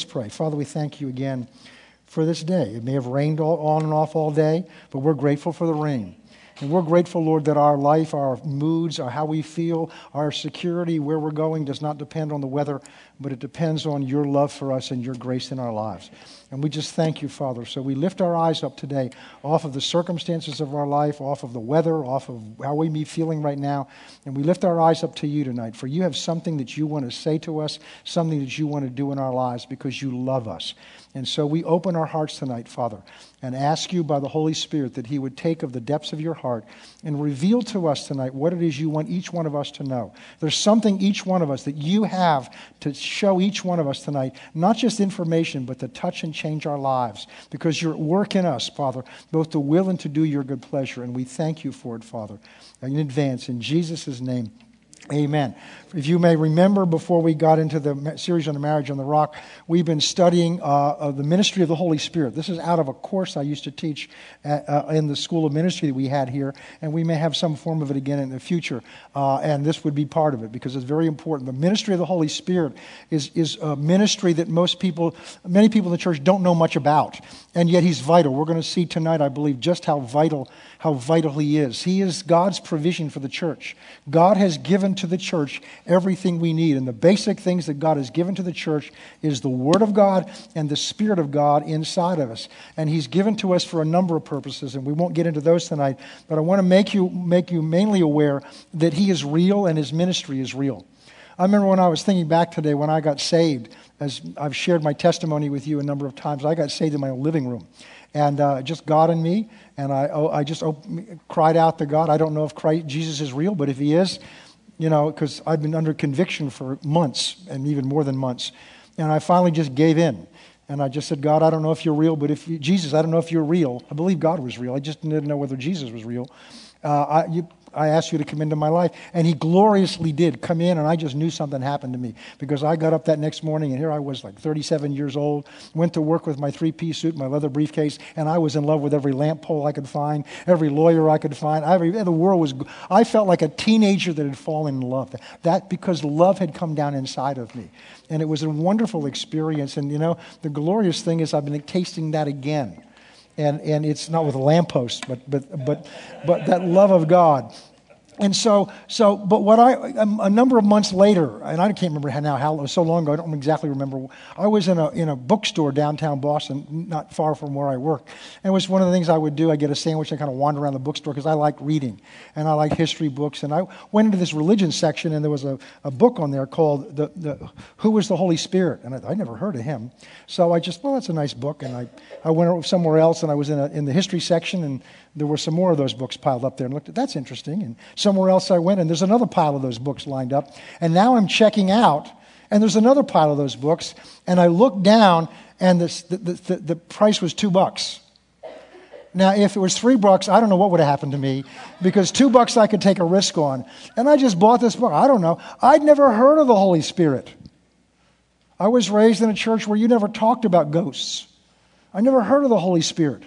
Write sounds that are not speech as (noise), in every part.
Let's pray. Father, we thank you again for this day. It may have rained all, on and off all day, but we're grateful for the rain. And we're grateful, Lord, that our life, our moods, our how we feel, our security, where we're going does not depend on the weather, but it depends on your love for us and your grace in our lives. And we just thank you, Father. So we lift our eyes up today off of the circumstances of our life, off of the weather, off of how we be feeling right now. And we lift our eyes up to you tonight, for you have something that you want to say to us, something that you want to do in our lives because you love us. And so we open our hearts tonight, Father, and ask you by the Holy Spirit that He would take of the depths of your heart and reveal to us tonight what it is you want each one of us to know. There's something each one of us that you have to show each one of us tonight, not just information, but to touch and change our lives because you're at work in us, Father, both to will and to do your good pleasure. And we thank you for it, Father, in advance. In Jesus' name. Amen. If you may remember, before we got into the series on the marriage on the rock, we've been studying uh, the ministry of the Holy Spirit. This is out of a course I used to teach at, uh, in the School of Ministry that we had here, and we may have some form of it again in the future. Uh, and this would be part of it because it's very important. The ministry of the Holy Spirit is, is a ministry that most people, many people in the church don't know much about, and yet he's vital. We're going to see tonight, I believe, just how vital how vital he is. He is God's provision for the church. God has given to the church everything we need. And the basic things that God has given to the church is the Word of God and the Spirit of God inside of us. And He's given to us for a number of purposes, and we won't get into those tonight. But I want to make you, make you mainly aware that He is real and His ministry is real. I remember when I was thinking back today when I got saved, as I've shared my testimony with you a number of times, I got saved in my living room and uh, just God and me. And I, oh, I just cried out to God. I don't know if Christ, Jesus is real, but if he is, you know, because I've been under conviction for months and even more than months. And I finally just gave in. And I just said, God, I don't know if you're real, but if you, Jesus, I don't know if you're real. I believe God was real. I just didn't know whether Jesus was real. Uh, I, you, I asked you to come into my life. And he gloriously did come in, and I just knew something happened to me because I got up that next morning, and here I was, like 37 years old, went to work with my three piece suit, my leather briefcase, and I was in love with every lamp pole I could find, every lawyer I could find. The world was, I felt like a teenager that had fallen in love. That because love had come down inside of me. And it was a wonderful experience. And, you know, the glorious thing is I've been tasting that again and, and it's not with a lamppost, but, but, but, but that love of God. And so, so, but what I, um, a number of months later, and I can't remember how now, how it was so long ago, I don't exactly remember. I was in a, in a bookstore downtown Boston, not far from where I work. And it was one of the things I would do. I get a sandwich and kind of wander around the bookstore because I like reading and I like history books. And I went into this religion section and there was a, a book on there called the, the, Who is the Holy Spirit? And I, I never heard of him. So I just, well, that's a nice book. And I, I went somewhere else and I was in, a, in the history section and there were some more of those books piled up there and looked at that's interesting. And somewhere else I went and there's another pile of those books lined up. And now I'm checking out and there's another pile of those books. And I look down and the, the, the, the price was two bucks. Now, if it was three bucks, I don't know what would have happened to me because two bucks I could take a risk on. And I just bought this book. I don't know. I'd never heard of the Holy Spirit. I was raised in a church where you never talked about ghosts. I never heard of the Holy Spirit.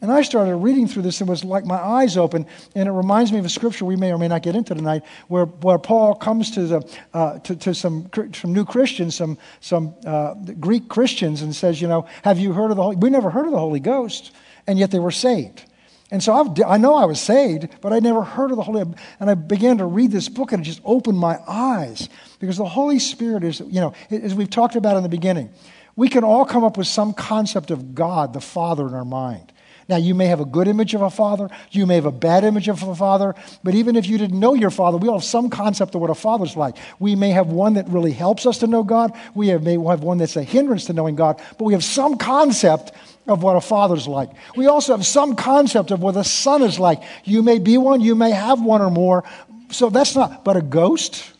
And I started reading through this and it was like my eyes open. And it reminds me of a scripture we may or may not get into tonight, where, where Paul comes to, the, uh, to, to some, some new Christians, some, some uh, Greek Christians, and says, You know, have you heard of the Holy We never heard of the Holy Ghost, and yet they were saved. And so I've, i know I was saved, but I never heard of the Holy. And I began to read this book, and it just opened my eyes because the Holy Spirit is, you know, as we've talked about in the beginning, we can all come up with some concept of God, the Father, in our mind. Now, you may have a good image of a father, you may have a bad image of a father, but even if you didn't know your father, we all have some concept of what a father's like. We may have one that really helps us to know God, we have, may have one that's a hindrance to knowing God, but we have some concept of what a father's like. We also have some concept of what a son is like. You may be one, you may have one or more. So that's not, but a ghost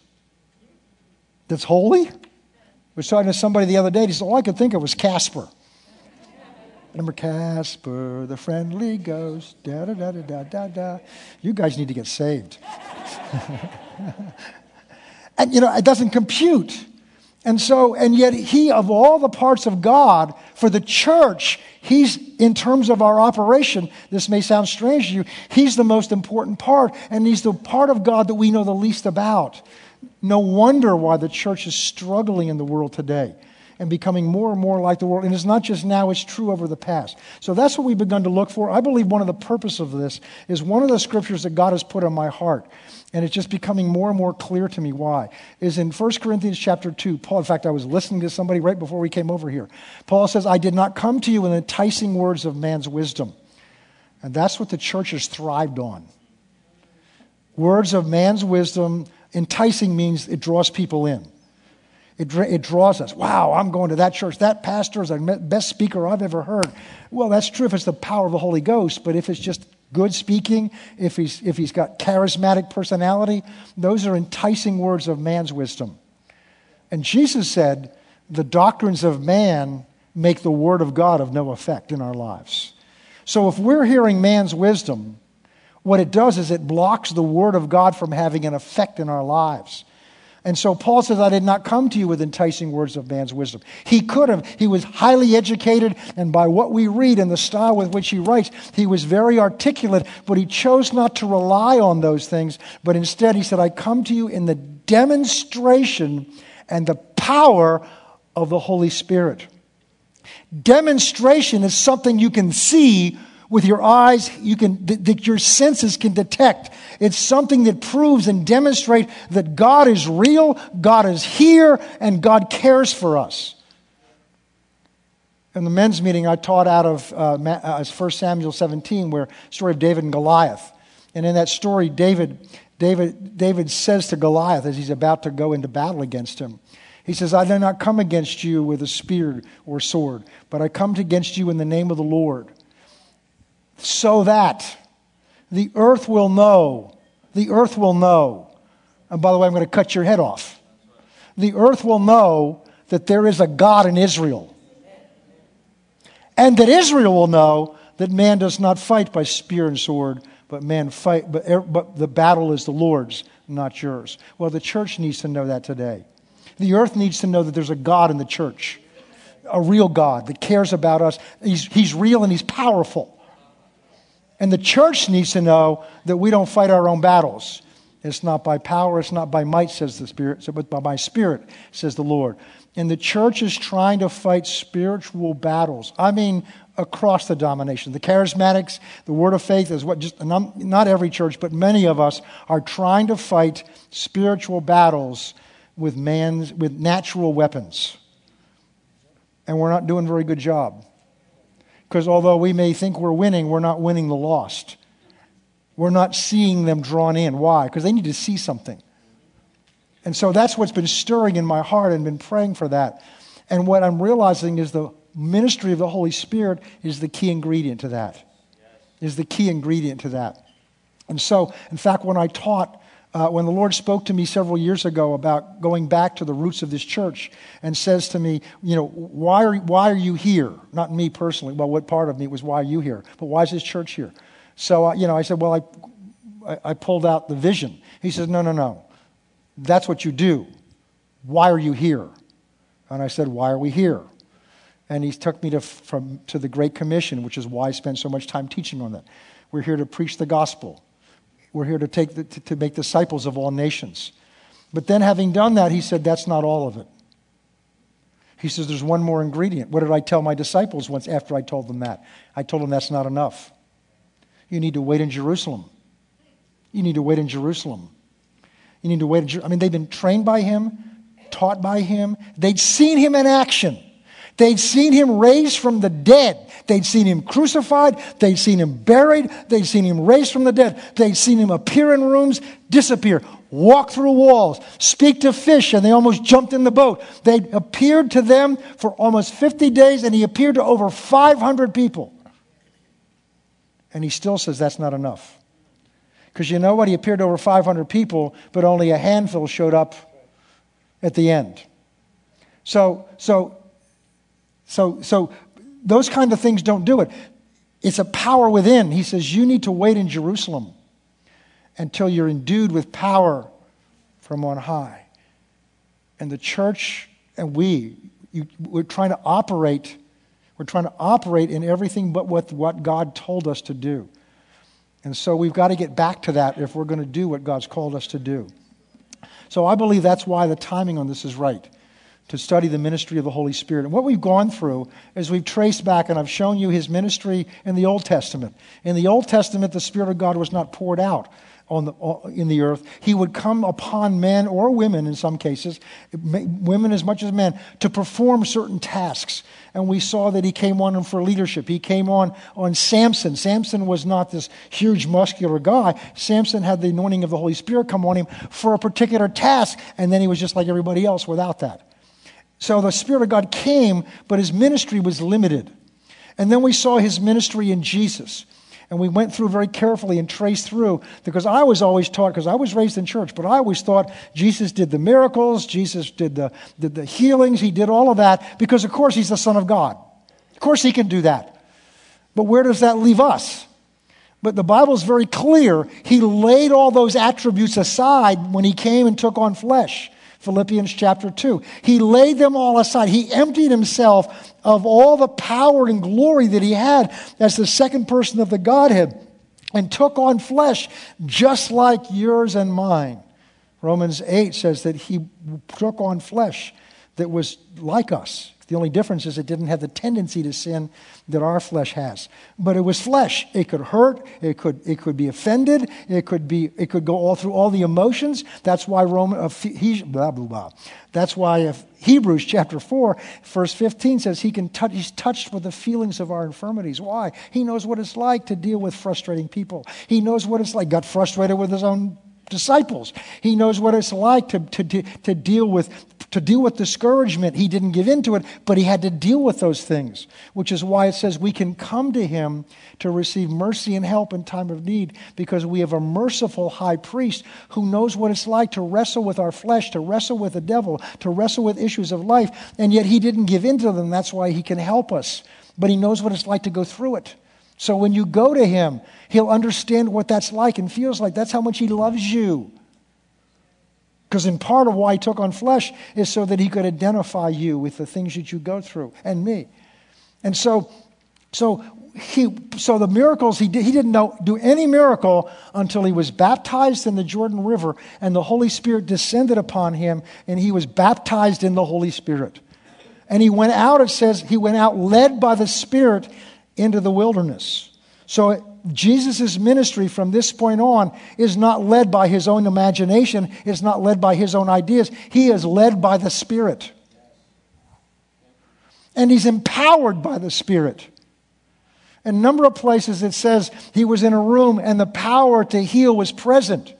that's holy? I was talking to somebody the other day, he said, All I could think of was Casper. Remember Casper, the friendly ghost. Da da da da da da da. You guys need to get saved. (laughs) and you know, it doesn't compute. And so, and yet he, of all the parts of God, for the church, he's, in terms of our operation, this may sound strange to you, he's the most important part, and he's the part of God that we know the least about. No wonder why the church is struggling in the world today. And becoming more and more like the world. And it's not just now, it's true over the past. So that's what we've begun to look for. I believe one of the purpose of this is one of the scriptures that God has put on my heart. And it's just becoming more and more clear to me why. Is in 1 Corinthians chapter 2. Paul, in fact, I was listening to somebody right before we came over here. Paul says, I did not come to you in enticing words of man's wisdom. And that's what the church has thrived on. Words of man's wisdom, enticing means it draws people in. It, it draws us. Wow, I'm going to that church. That pastor is the best speaker I've ever heard. Well, that's true if it's the power of the Holy Ghost, but if it's just good speaking, if he's, if he's got charismatic personality, those are enticing words of man's wisdom. And Jesus said, the doctrines of man make the word of God of no effect in our lives. So if we're hearing man's wisdom, what it does is it blocks the word of God from having an effect in our lives. And so Paul says, I did not come to you with enticing words of man's wisdom. He could have. He was highly educated, and by what we read and the style with which he writes, he was very articulate, but he chose not to rely on those things. But instead, he said, I come to you in the demonstration and the power of the Holy Spirit. Demonstration is something you can see with your eyes, you can, that your senses can detect. It's something that proves and demonstrates that God is real, God is here, and God cares for us. In the men's meeting, I taught out of uh, 1 uh, Samuel 17, where story of David and Goliath. And in that story, David, David, David says to Goliath as he's about to go into battle against him, he says, I do not come against you with a spear or sword, but I come against you in the name of the Lord so that the earth will know. The earth will know. And by the way, I'm going to cut your head off. The earth will know that there is a God in Israel. And that Israel will know that man does not fight by spear and sword, but man fight, but, er, but the battle is the Lord's, not yours. Well, the church needs to know that today. The earth needs to know that there's a God in the church, a real God that cares about us. He's, he's real and he's powerful. And the church needs to know that we don't fight our own battles. It's not by power, it's not by might, says the Spirit, but by my Spirit, says the Lord. And the church is trying to fight spiritual battles. I mean, across the domination. The charismatics, the word of faith is what just, not every church, but many of us are trying to fight spiritual battles with man's, with natural weapons. And we're not doing a very good job. Because although we may think we're winning, we're not winning the lost. We're not seeing them drawn in. Why? Because they need to see something. And so that's what's been stirring in my heart and been praying for that. And what I'm realizing is the ministry of the Holy Spirit is the key ingredient to that. Is the key ingredient to that. And so, in fact, when I taught uh, when the Lord spoke to me several years ago about going back to the roots of this church and says to me, you know, why are, why are you here? Not me personally. Well, what part of me was, why are you here? But why is this church here? So, uh, you know, I said, well, I, I pulled out the vision. He says, no, no, no. That's what you do. Why are you here? And I said, why are we here? And he took me to, from, to the Great Commission, which is why I spent so much time teaching on that. We're here to preach the gospel. We're here to, take the, to, to make disciples of all nations. But then, having done that, he said, That's not all of it. He says, There's one more ingredient. What did I tell my disciples once after I told them that? I told them that's not enough. You need to wait in Jerusalem. You need to wait in Jerusalem. You need to wait. In, I mean, they've been trained by him, taught by him, they'd seen him in action. They'd seen him raised from the dead. They'd seen him crucified. They'd seen him buried. They'd seen him raised from the dead. They'd seen him appear in rooms, disappear, walk through walls, speak to fish, and they almost jumped in the boat. They'd appeared to them for almost 50 days, and he appeared to over 500 people. And he still says that's not enough. Because you know what? He appeared to over 500 people, but only a handful showed up at the end. So, so so, so those kind of things don't do it. It's a power within. He says, You need to wait in Jerusalem until you're endued with power from on high. And the church and we, you, we're trying to operate. We're trying to operate in everything but what, what God told us to do. And so we've got to get back to that if we're going to do what God's called us to do. So I believe that's why the timing on this is right to study the ministry of the Holy Spirit. And what we've gone through is we've traced back, and I've shown you his ministry in the Old Testament. In the Old Testament, the Spirit of God was not poured out on the, in the earth. He would come upon men or women in some cases, women as much as men, to perform certain tasks. And we saw that he came on them for leadership. He came on on Samson. Samson was not this huge muscular guy. Samson had the anointing of the Holy Spirit come on him for a particular task, and then he was just like everybody else without that. So the Spirit of God came, but his ministry was limited. And then we saw his ministry in Jesus. And we went through very carefully and traced through because I was always taught, because I was raised in church, but I always thought Jesus did the miracles, Jesus did the, did the healings, he did all of that because, of course, he's the Son of God. Of course, he can do that. But where does that leave us? But the Bible is very clear. He laid all those attributes aside when he came and took on flesh. Philippians chapter 2. He laid them all aside. He emptied himself of all the power and glory that he had as the second person of the Godhead and took on flesh just like yours and mine. Romans 8 says that he took on flesh that was like us. The only difference is it didn't have the tendency to sin that our flesh has. But it was flesh. It could hurt. It could, it could be offended. It could, be, it could go all through all the emotions. That's why Roman, uh, he, blah, blah, blah. That's why if Hebrews chapter 4, verse 15 says he can touch, he's touched with the feelings of our infirmities. Why? He knows what it's like to deal with frustrating people. He knows what it's like. Got frustrated with his own disciples. He knows what it's like to, to, to, deal with, to deal with discouragement. He didn't give in to it, but he had to deal with those things, which is why it says we can come to him to receive mercy and help in time of need because we have a merciful high priest who knows what it's like to wrestle with our flesh, to wrestle with the devil, to wrestle with issues of life, and yet he didn't give in to them. That's why he can help us. But he knows what it's like to go through it. So when you go to him, he'll understand what that's like and feels like. That's how much he loves you. Because in part of why he took on flesh is so that he could identify you with the things that you go through and me. And so, so he, so the miracles he did, he didn't know, do any miracle until he was baptized in the Jordan River and the Holy Spirit descended upon him and he was baptized in the Holy Spirit. And he went out, it says, he went out led by the Spirit into the wilderness. So Jesus' ministry from this point on is not led by his own imagination, it's not led by his own ideas. He is led by the Spirit. And he's empowered by the Spirit. A number of places it says he was in a room and the power to heal was present.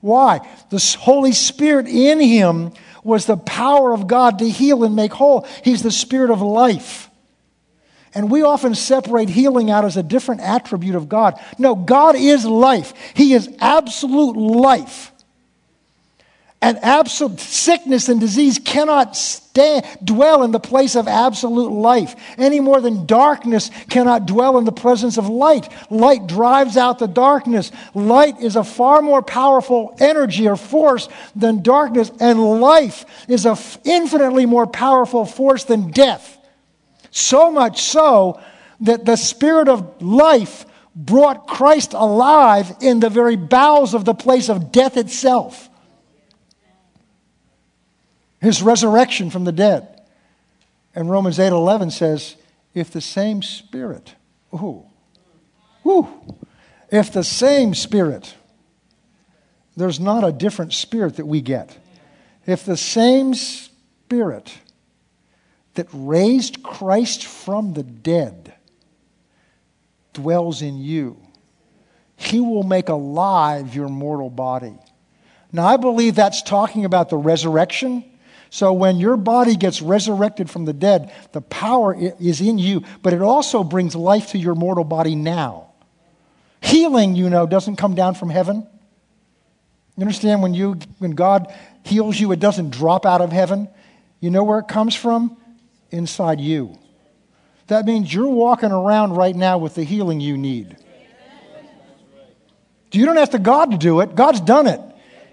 Why? The Holy Spirit in him was the power of God to heal and make whole. He's the Spirit of life. And we often separate healing out as a different attribute of God. No, God is life. He is absolute life. And absolute sickness and disease cannot stay, dwell in the place of absolute life any more than darkness cannot dwell in the presence of light. Light drives out the darkness. Light is a far more powerful energy or force than darkness, and life is an infinitely more powerful force than death. So much so that the Spirit of life brought Christ alive in the very bowels of the place of death itself. His resurrection from the dead. And Romans 8 11 says, if the same Spirit, ooh, ooh, if the same Spirit, there's not a different Spirit that we get. If the same Spirit that raised Christ from the dead dwells in you, he will make alive your mortal body. Now, I believe that's talking about the resurrection. So, when your body gets resurrected from the dead, the power is in you, but it also brings life to your mortal body now. Healing, you know, doesn't come down from heaven. You understand when you when God heals you, it doesn't drop out of heaven. You know where it comes from? Inside you. That means you're walking around right now with the healing you need. You don't have to God to do it. God's done it.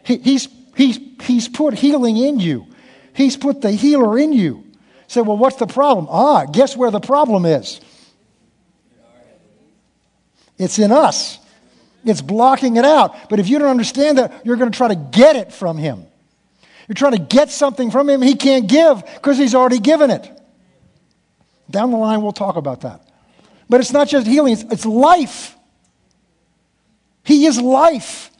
He, he's, he's, he's put healing in you. He's put the healer in you. Say, well, what's the problem? Ah, guess where the problem is? It's in us. It's blocking it out. But if you don't understand that, you're going to try to get it from him. You're trying to get something from him he can't give because he's already given it. Down the line, we'll talk about that. But it's not just healing, it's, it's life. He is life.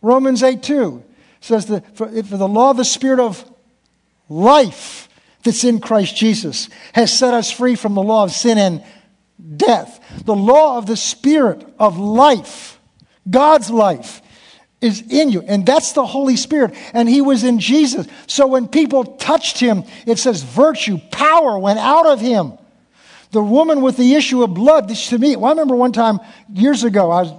Romans 8 2 says that for, for the law of the Spirit of life that's in Christ Jesus has set us free from the law of sin and death. The law of the Spirit of life, God's life, is in you. And that's the Holy Spirit. And He was in Jesus. So when people touched Him, it says virtue, power went out of Him. The woman with the issue of blood, this to me, well, I remember one time years ago, I was,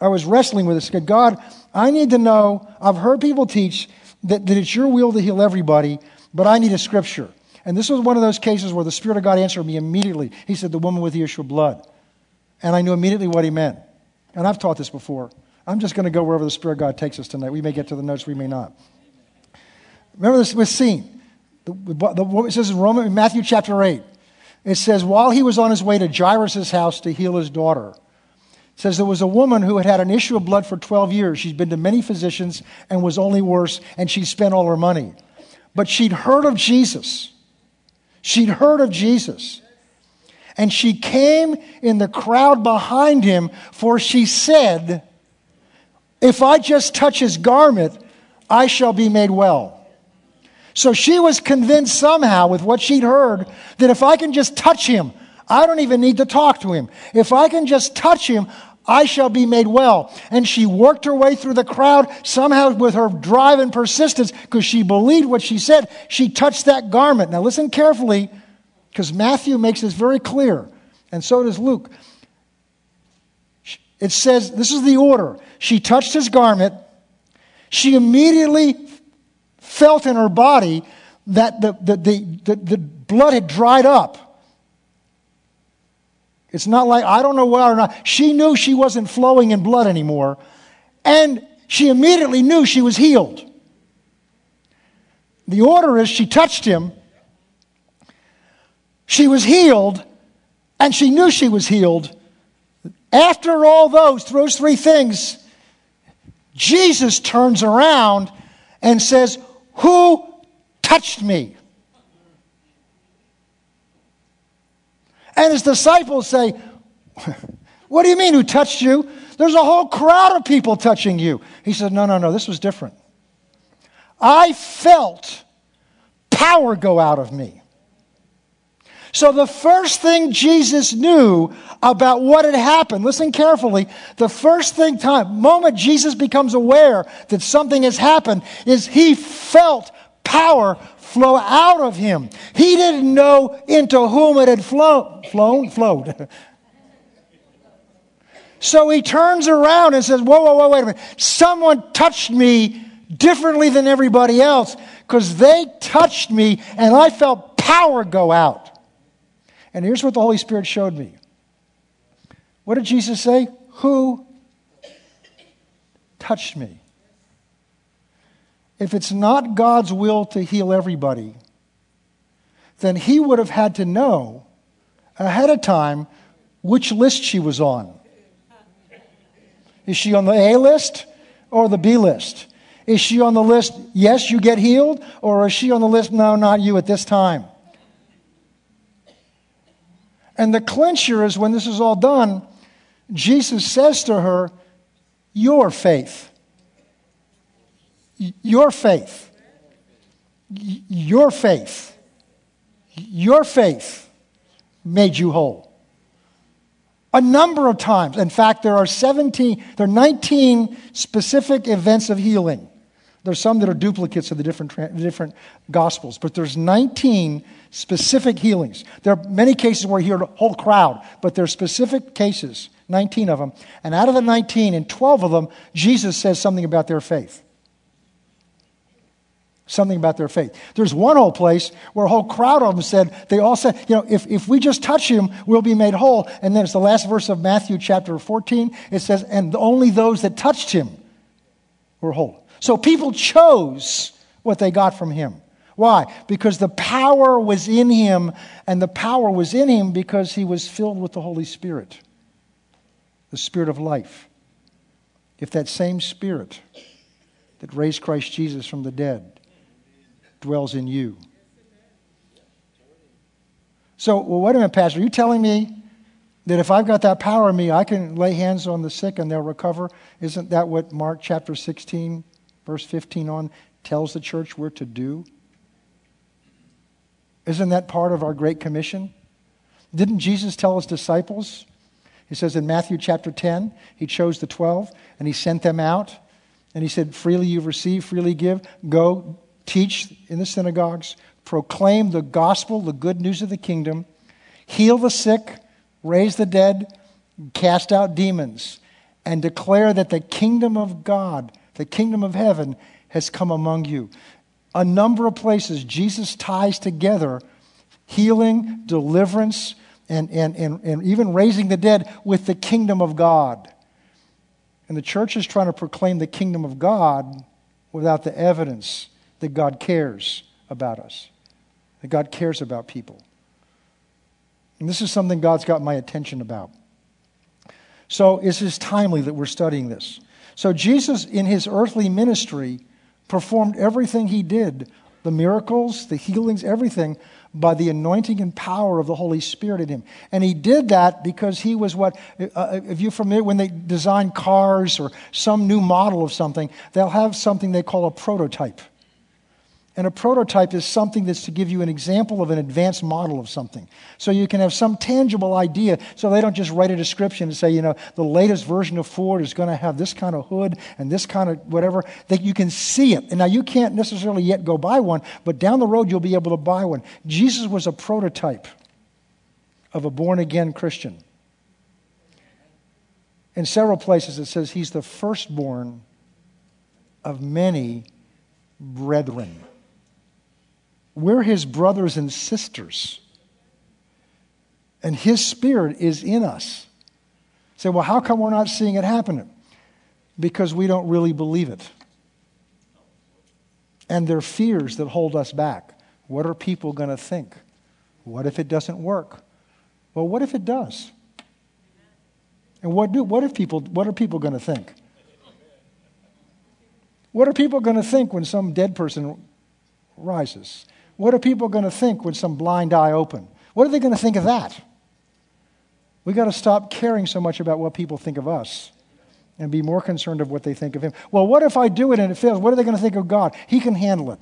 I was wrestling with this. God, I need to know, I've heard people teach that, that it's your will to heal everybody, but I need a scripture. And this was one of those cases where the Spirit of God answered me immediately. He said, The woman with the issue of blood. And I knew immediately what he meant. And I've taught this before. I'm just going to go wherever the Spirit of God takes us tonight. We may get to the notes, we may not. Remember this was seen. The, the, it says in Roman, Matthew chapter 8, it says, while he was on his way to Jairus' house to heal his daughter, says there was a woman who had had an issue of blood for 12 years. She'd been to many physicians and was only worse, and she spent all her money. But she'd heard of Jesus. She'd heard of Jesus. And she came in the crowd behind him, for she said, If I just touch his garment, I shall be made well. So she was convinced somehow with what she'd heard that if I can just touch him, I don't even need to talk to him. If I can just touch him, I shall be made well. And she worked her way through the crowd, somehow with her drive and persistence, because she believed what she said. She touched that garment. Now listen carefully, because Matthew makes this very clear, and so does Luke. It says, this is the order. She touched his garment. She immediately felt in her body that the, the, the, the, blood had dried up. It's not like, I don't know why or not. She knew she wasn't flowing in blood anymore. And she immediately knew she was healed. The order is she touched him, she was healed, and she knew she was healed. After all those, those three things, Jesus turns around and says, Who touched me? And his disciples say, (laughs) What do you mean, who touched you? There's a whole crowd of people touching you. He said, No, no, no, this was different. I felt power go out of me. So, the first thing Jesus knew about what had happened, listen carefully, the first thing, time, moment Jesus becomes aware that something has happened, is he felt power flow out of him. He didn't know into whom it had flown, flown, flowed. (laughs) so he turns around and says, Whoa, whoa, whoa, wait a minute. Someone touched me differently than everybody else because they touched me and I felt power go out. And here's what the Holy Spirit showed me. What did Jesus say? Who touched me? if it's not God's will to heal everybody, then he would have had to know ahead of time which list she was on. Is she on the A list or the B list? Is she on the list, yes, you get healed? Or is she on the list, no, not you at this time? And the clincher is when this is all done, Jesus says to her, Your faith your faith, your faith, your faith made you whole. A number of times. In fact, there are 17, there are 19 specific events of healing. There's some that are duplicates of the different, different gospels, but there's 19 specific healings. There are many cases where he healed a whole crowd, but there are specific cases, 19 of them. And out of the 19, in 12 of them, Jesus says something about their faith something about their faith. There's one whole place where a whole crowd of them said, they all said, you know, if, if we just touch him, we'll be made whole. And then it's the last verse of Matthew chapter 14. It says, and only those that touched him were whole. So people chose what they got from him. Why? Because the power was in him, and the power was in him because he was filled with the Holy Spirit, the Spirit of life. If that same Spirit that raised Christ Jesus from the dead dwells in you. So, well, wait a minute, Pastor. Are you telling me that if I've got that power in me, I can lay hands on the sick and they'll recover? Isn't that what Mark chapter 16, verse 15 on tells the church we're to do? Isn't that part of our Great Commission? Didn't Jesus tell his disciples? He says in Matthew chapter 10, he chose the 12 and he sent them out. And he said, Freely you've received, freely give. Go teach in the synagogues, proclaim the gospel, the good news of the kingdom, heal the sick, raise the dead, cast out demons, and declare that the kingdom of God, the kingdom of heaven, has come among you. A number of places Jesus ties together healing, deliverance, and, and, and, and even raising the dead with the kingdom of God. And the church is trying to proclaim the kingdom of God without the evidence that God cares about us that God cares about people. And this is something God's got my attention about. So it is timely that we're studying this. So Jesus, in his earthly ministry, performed everything he did the miracles, the healings, everything by the anointing and power of the Holy Spirit in him. And he did that because he was what, uh, if you're familiar, when they design cars or some new model of something, they'll have something they call a prototype. And a prototype is something that's to give you an example of an advanced model of something. So you can have some tangible idea. So they don't just write a description and say, you know, the latest version of Ford is going to have this kind of hood and this kind of whatever. That you can see it. And now you can't necessarily yet go buy one, but down the road you'll be able to buy one. Jesus was a prototype of a born again Christian. In several places it says he's the firstborn of many brethren. We're his brothers and sisters. And his spirit is in us. Say, well, how come we're not seeing it happening? Because we don't really believe it. And there are fears that hold us back. What are people going to think? What if it doesn't work? Well, what if it does? And what do what if people what are people going to think? What are people going to think when some dead person rises? What are people going to think when some blind eye open? What are they going to think of that? We've got to stop caring so much about what people think of us and be more concerned of what they think of him. Well, what if I do it and it fails? What are they going to think of God? He can handle it.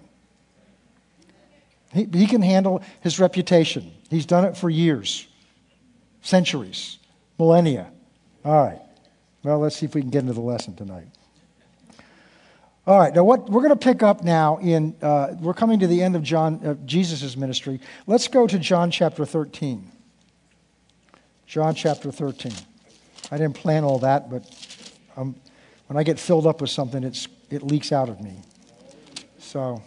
He, he can handle his reputation. He's done it for years, centuries, millennia. All right. Well, let's see if we can get into the lesson tonight. All right, now what we're going to pick up now in, uh, we're coming to the end of John, uh, Jesus' ministry. Let's go to John chapter 13. John chapter 13. I didn't plan all that, but um, when I get filled up with something, it's, it leaks out of me. So,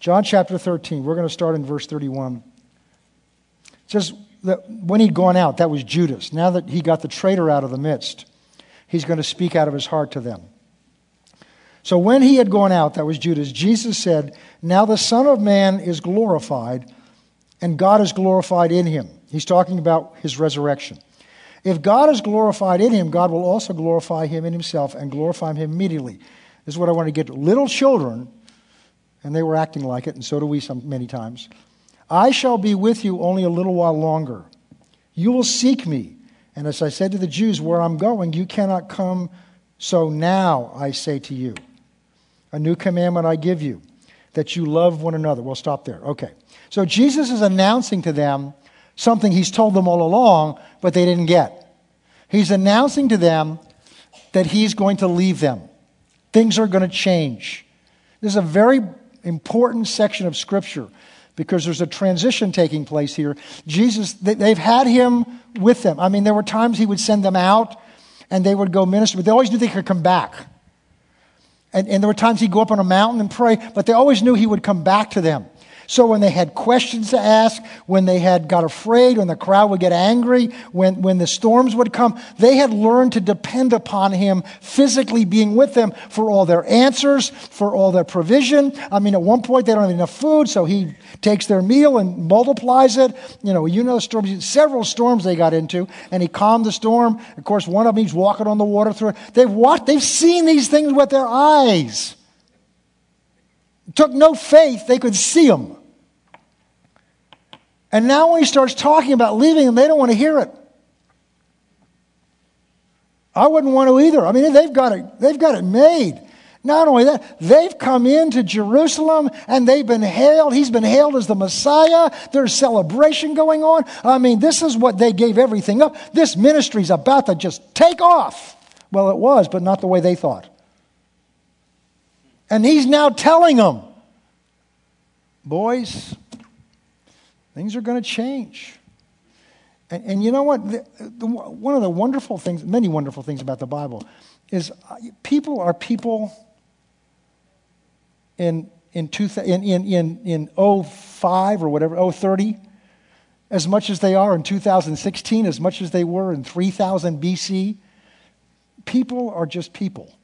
John chapter 13, we're going to start in verse 31. It says that when he'd gone out, that was Judas. Now that he got the traitor out of the midst, he's going to speak out of his heart to them. So when he had gone out, that was Judas, Jesus said, Now the Son of Man is glorified, and God is glorified in him. He's talking about his resurrection. If God is glorified in him, God will also glorify him in himself and glorify him immediately. This is what I want to get to. Little children, and they were acting like it, and so do we some many times. I shall be with you only a little while longer. You will seek me. And as I said to the Jews, where I'm going, you cannot come. So now I say to you. A new commandment I give you, that you love one another. We'll stop there. Okay. So Jesus is announcing to them something he's told them all along, but they didn't get. He's announcing to them that he's going to leave them. Things are going to change. This is a very important section of Scripture because there's a transition taking place here. Jesus, they've had him with them. I mean, there were times he would send them out and they would go minister, but they always knew they could come back. And, and there were times he'd go up on a mountain and pray, but they always knew he would come back to them. So when they had questions to ask, when they had got afraid, when the crowd would get angry, when, when the storms would come, they had learned to depend upon him physically being with them for all their answers, for all their provision. I mean, at one point they don't have enough food, so he takes their meal and multiplies it. You know, you know storms, several storms they got into, and he calmed the storm. Of course, one of them he's walking on the water through it. They've watched, they've seen these things with their eyes. Took no faith, they could see them. And now when he starts talking about leaving they don't want to hear it. I wouldn't want to either. I mean, they've got it, they've got it made. Not only that, they've come into Jerusalem and they've been hailed. He's been hailed as the Messiah. There's celebration going on. I mean, this is what they gave everything up. This ministry's about to just take off. Well, it was, but not the way they thought. And he's now telling them, boys, things are going to change. And, and, you know what? The, the, one of the wonderful things, many wonderful things about the Bible, is uh, people are people in, in, two, in, in, in, in 05 or whatever, 030, as much as they are in 2016, as much as they were in 3000 BC. People are just people.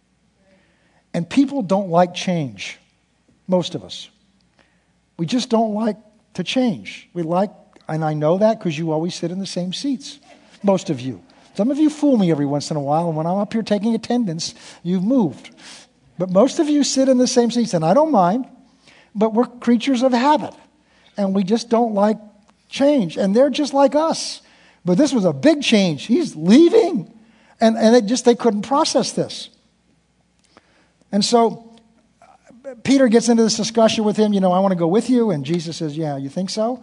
And people don't like change, most of us. We just don't like to change. We like, and I know that because you always sit in the same seats, most of you. Some of you fool me every once in a while, and when I'm up here taking attendance, you've moved. But most of you sit in the same seats, and I don't mind, but we're creatures of habit, and we just don't like change. And they're just like us. But this was a big change. He's leaving. And, and it just, they couldn't process this. And so Peter gets into this discussion with him, you know, I want to go with you. And Jesus says, Yeah, you think so?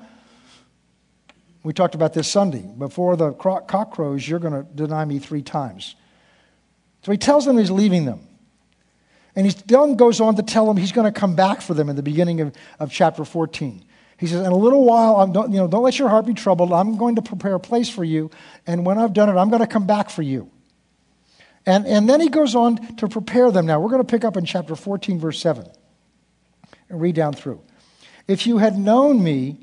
We talked about this Sunday. Before the cock crows, you're going to deny me three times. So he tells them he's leaving them. And he then goes on to tell them he's going to come back for them in the beginning of, of chapter 14. He says, In a little while, I'm, don't, you know, don't let your heart be troubled. I'm going to prepare a place for you. And when I've done it, I'm going to come back for you. And, and then he goes on to prepare them. Now, we're going to pick up in chapter 14, verse 7, and read down through. If you had known me,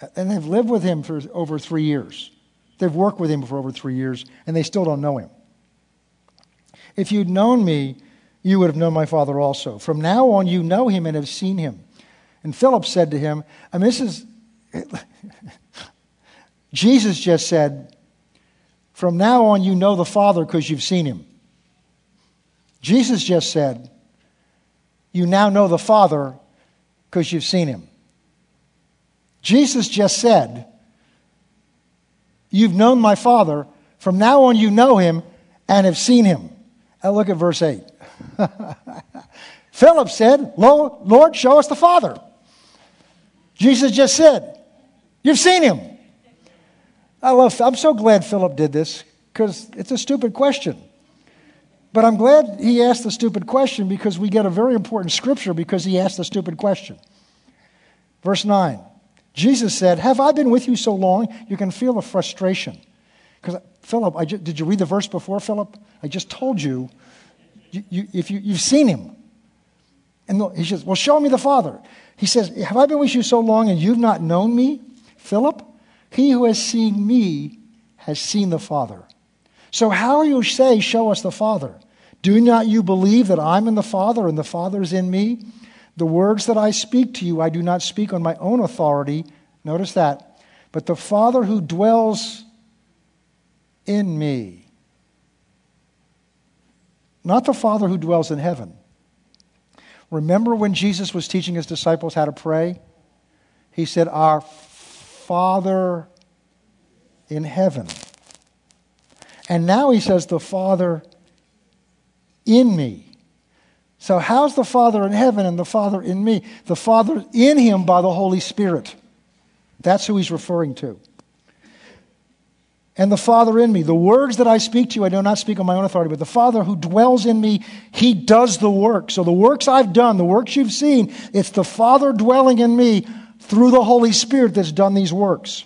uh, and they've lived with him for over three years, they've worked with him for over three years, and they still don't know him. If you'd known me, you would have known my Father also. From now on, you know him and have seen him. And Philip said to him, and this is, Jesus just said, from now on, you know the Father because you've seen him. Jesus just said, You now know the Father because you've seen him. Jesus just said, You've known my Father. From now on, you know him and have seen him. Now look at verse 8. (laughs) Philip said, Lord, show us the Father. Jesus just said, You've seen him. I love, I'm so glad Philip did this because it's a stupid question. But I'm glad he asked the stupid question because we get a very important scripture because he asked the stupid question. Verse 9 Jesus said, Have I been with you so long? You can feel the frustration. Because, Philip, I just, did you read the verse before, Philip? I just told you, you, you if you, you've seen him. And he says, Well, show me the Father. He says, Have I been with you so long and you've not known me, Philip? He who has seen me has seen the Father. So, how you say, Show us the Father? Do not you believe that I'm in the Father and the Father is in me? The words that I speak to you, I do not speak on my own authority. Notice that. But the Father who dwells in me. Not the Father who dwells in heaven. Remember when Jesus was teaching his disciples how to pray? He said, Our Father in heaven. And now he says, The Father in me. So, how's the Father in heaven and the Father in me? The Father in him by the Holy Spirit. That's who he's referring to. And the Father in me. The words that I speak to you, I do not speak on my own authority, but the Father who dwells in me, he does the work. So, the works I've done, the works you've seen, it's the Father dwelling in me through the Holy Spirit that's done these works.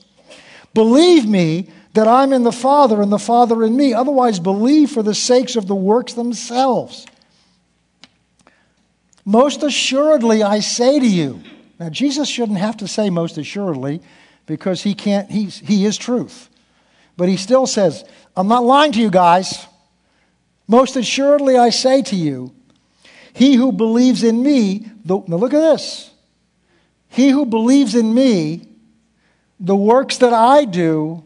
Believe me that I'm in the Father and the Father in me. Otherwise, believe for the sakes of the works themselves. Most assuredly, I say to you, Now, Jesus shouldn't have to say most assuredly because he can't, he's, he is truth. But he still says, I'm not lying to you guys. Most assuredly, I say to you, he who believes in me, the, now look at this. He who believes in me, the works that I do,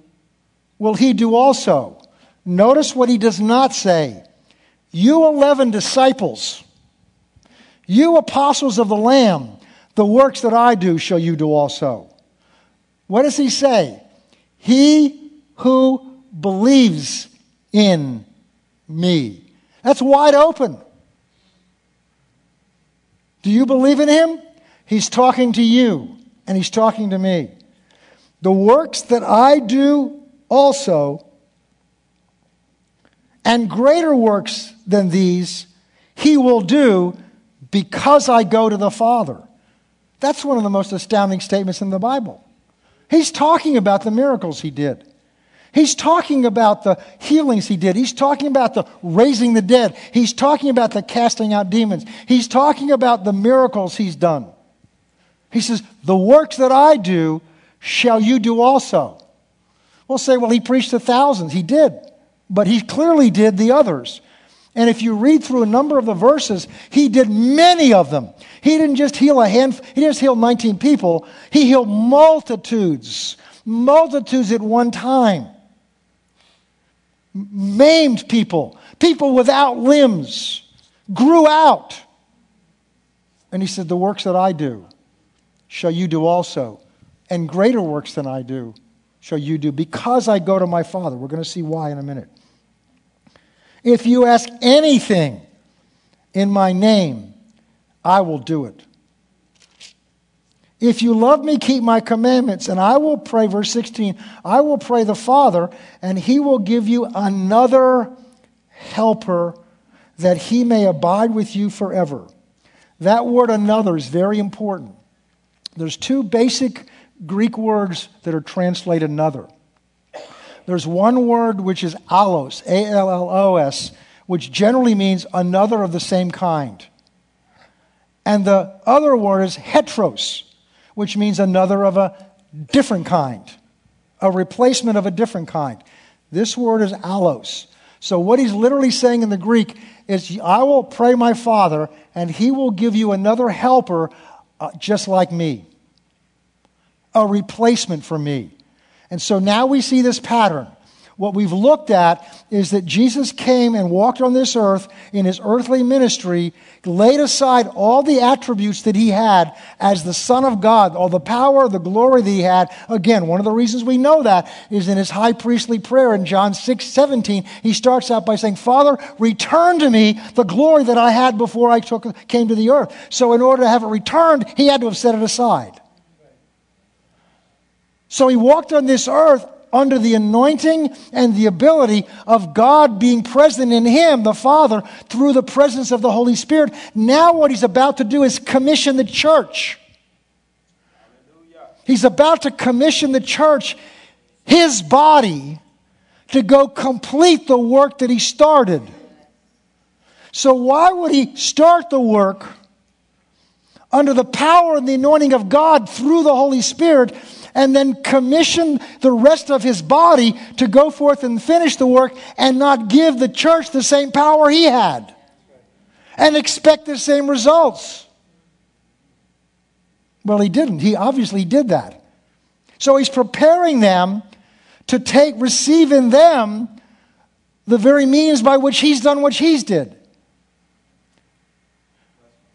will he do also. Notice what he does not say. You 11 disciples, you apostles of the Lamb, the works that I do shall you do also. What does he say? He who believes in me. That's wide open. Do you believe in him? He's talking to you, and he's talking to me. The works that I do also, and greater works than these, he will do because I go to the Father. That's one of the most astounding statements in the Bible. He's talking about the miracles he did. He's talking about the healings he did. He's talking about the raising the dead. He's talking about the casting out demons. He's talking about the miracles he's done. He says, The works that I do shall you do also. We'll say, Well, he preached to thousands. He did. But he clearly did the others. And if you read through a number of the verses, he did many of them. He didn't just heal a handful, he just heal 19 people, he healed multitudes, multitudes at one time maimed people, people without limbs, grew out. And he said, The works that I do shall you do also, and greater works than I do shall you do, because I go to my Father. We're going to see why in a minute. If you ask anything in my name, I will do it. If you love me, keep my commandments, and I will pray, verse 16, I will pray the Father, and he will give you another helper that he may abide with you forever. That word another is very important. There's two basic Greek words that are translated another. There's one word which is allos, A L L O S, which generally means another of the same kind. And the other word is heteros, which means another of a different kind, a replacement of a different kind. This word is allos. So, what he's literally saying in the Greek is, I will pray my Father, and he will give you another helper uh, just like me, a replacement for me. And so now we see this pattern. What we've looked at is that Jesus came and walked on this earth in his earthly ministry, laid aside all the attributes that he had as the Son of God, all the power, the glory that he had. Again, one of the reasons we know that is in his high priestly prayer in John 6 17. He starts out by saying, Father, return to me the glory that I had before I took, came to the earth. So, in order to have it returned, he had to have set it aside. So he walked on this earth under the anointing and the ability of God being present in him, the Father, through the presence of the Holy Spirit. Now, what he's about to do is commission the church. He's about to commission the church, his body, to go complete the work that he started. So, why would he start the work under the power and the anointing of God through the Holy Spirit and then commission the rest of his body to go forth and finish the work and not give the church the same power he had and expect the same results. Well, he didn't. He obviously did that. So he's preparing them to take, receive in them the very means by which he's done what he's did.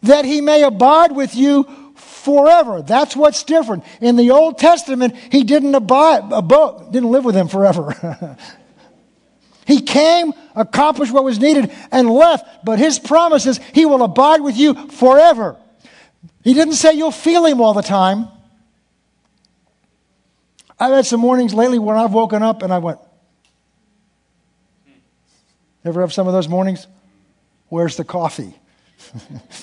That he may abide with you forever. That's what's different. In the Old Testament, he didn't abide, abode, didn't live with them forever. (laughs) he came, accomplished what was needed, and left. But his promise is he will abide with you forever. He didn't say you'll feel him all the time. I've had some mornings lately when I've woken up and I went, Ever have some of those mornings? Where's the coffee?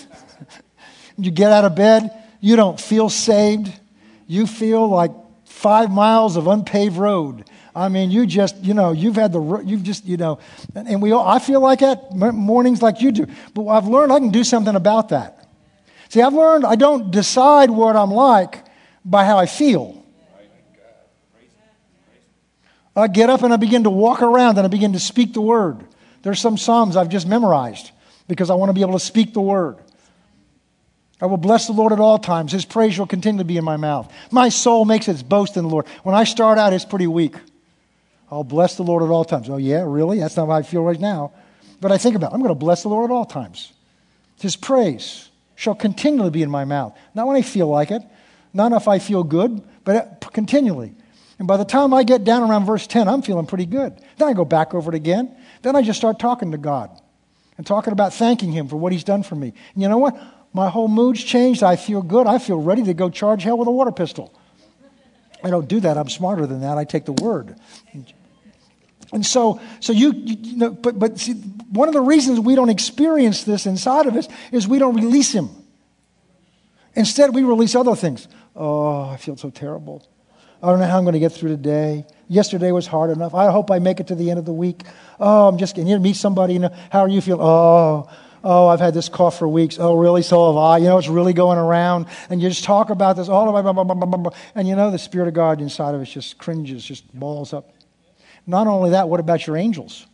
(laughs) you get out of bed, you don't feel saved. You feel like five miles of unpaved road. I mean, you just, you know, you've had the, you've just, you know, and we all, I feel like that mornings like you do. But I've learned I can do something about that. See, I've learned I don't decide what I'm like by how I feel. I get up and I begin to walk around and I begin to speak the word. There's some Psalms I've just memorized because I want to be able to speak the word. I will bless the Lord at all times. His praise will continue to be in my mouth. My soul makes its boast in the Lord. When I start out, it's pretty weak. I'll bless the Lord at all times. Oh, yeah, really? That's not how I feel right now. But I think about it. I'm going to bless the Lord at all times. His praise shall continually be in my mouth. Not when I feel like it, not if I feel good, but uh, continually. And by the time I get down around verse 10, I'm feeling pretty good. Then I go back over it again. Then I just start talking to God and talking about thanking Him for what He's done for me. And you know what? My whole mood's changed. I feel good. I feel ready to go charge hell with a water pistol. I don't do that. I'm smarter than that. I take the word. And so, so you, you know, but, but see, one of the reasons we don't experience this inside of us is we don't release Him. Instead, we release other things. Oh, I feel so terrible. I don't know how I'm going to get through today. Yesterday was hard enough. I hope I make it to the end of the week. Oh, I'm just getting here to meet somebody. You know, how are you feeling? Oh, oh, I've had this cough for weeks. Oh, really? So have I. You know, it's really going around. And you just talk about this all the way, and you know, the Spirit of God inside of us just cringes, just balls up. Not only that, what about your angels?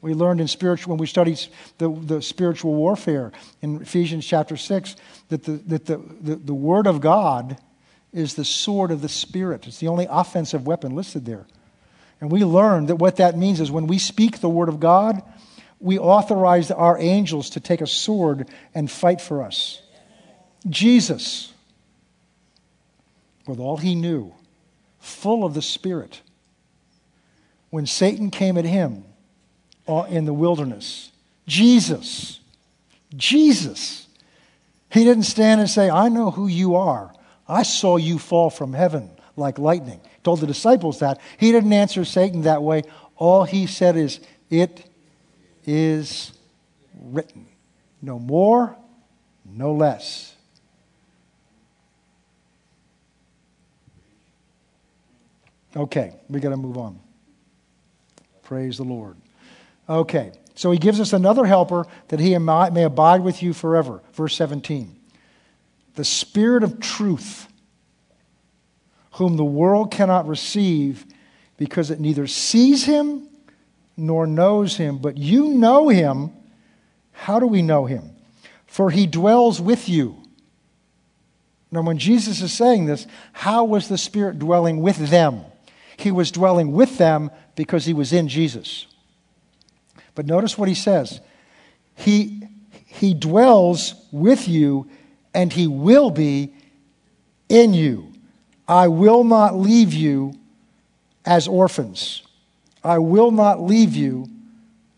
We learned in spiritual, when we studied the, the spiritual warfare in Ephesians chapter 6, that, the, that the, the, the Word of God is the sword of the Spirit. It's the only offensive weapon listed there. And we learned that what that means is when we speak the Word of God, we authorize our angels to take a sword and fight for us. Jesus, with all he knew, full of the Spirit, when Satan came at him uh, in the wilderness, Jesus, Jesus, he didn't stand and say, I know who you are. I saw you fall from heaven like lightning. Told the disciples that. He didn't answer Satan that way. All he said is, It is written. No more, no less. Okay, we got to move on. Praise the Lord. Okay, so he gives us another helper that he may abide with you forever. Verse 17. The Spirit of truth, whom the world cannot receive because it neither sees him nor knows him, but you know him. How do we know him? For he dwells with you. Now, when Jesus is saying this, how was the Spirit dwelling with them? He was dwelling with them because he was in Jesus. But notice what he says He, he dwells with you, and he will be in you. I will not leave you as orphans. I will not leave you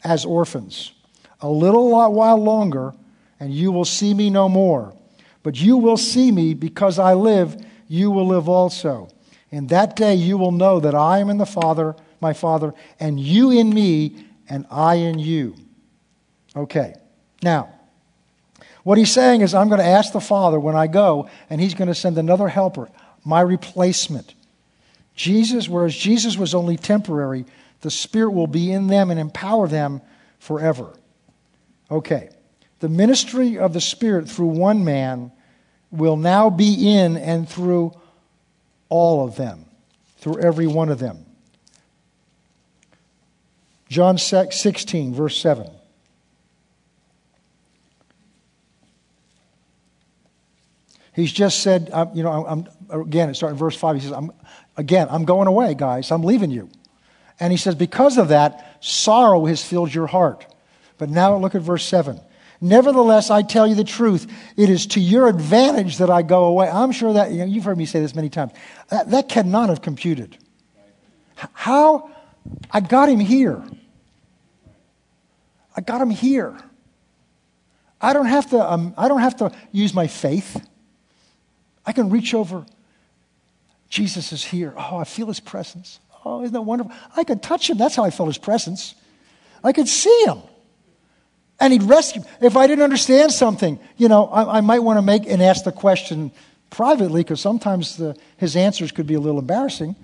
as orphans. A little while longer, and you will see me no more. But you will see me because I live, you will live also. In that day you will know that I am in the Father my Father, and you in me, and I in you. Okay. Now, what he's saying is, I'm going to ask the Father when I go, and he's going to send another helper, my replacement. Jesus, whereas Jesus was only temporary, the Spirit will be in them and empower them forever. Okay. The ministry of the Spirit through one man will now be in and through all of them, through every one of them. John 16, verse 7. He's just said, uh, you know, I'm, again, it's starting verse 5. He says, I'm, again, I'm going away, guys. I'm leaving you. And he says, because of that, sorrow has filled your heart. But now look at verse 7. Nevertheless, I tell you the truth. It is to your advantage that I go away. I'm sure that, you know, you've heard me say this many times. That, that cannot have computed. How? I got him here. I got him here. I don't have to, um, I don't have to use my faith. I can reach over. Jesus is here. Oh, I feel his presence. Oh, isn't that wonderful? I could touch him. That's how I felt his presence. I could see him. And he'd rescue. me. If I didn't understand something, you know, I, I might want to make and ask the question privately because sometimes the, his answers could be a little embarrassing,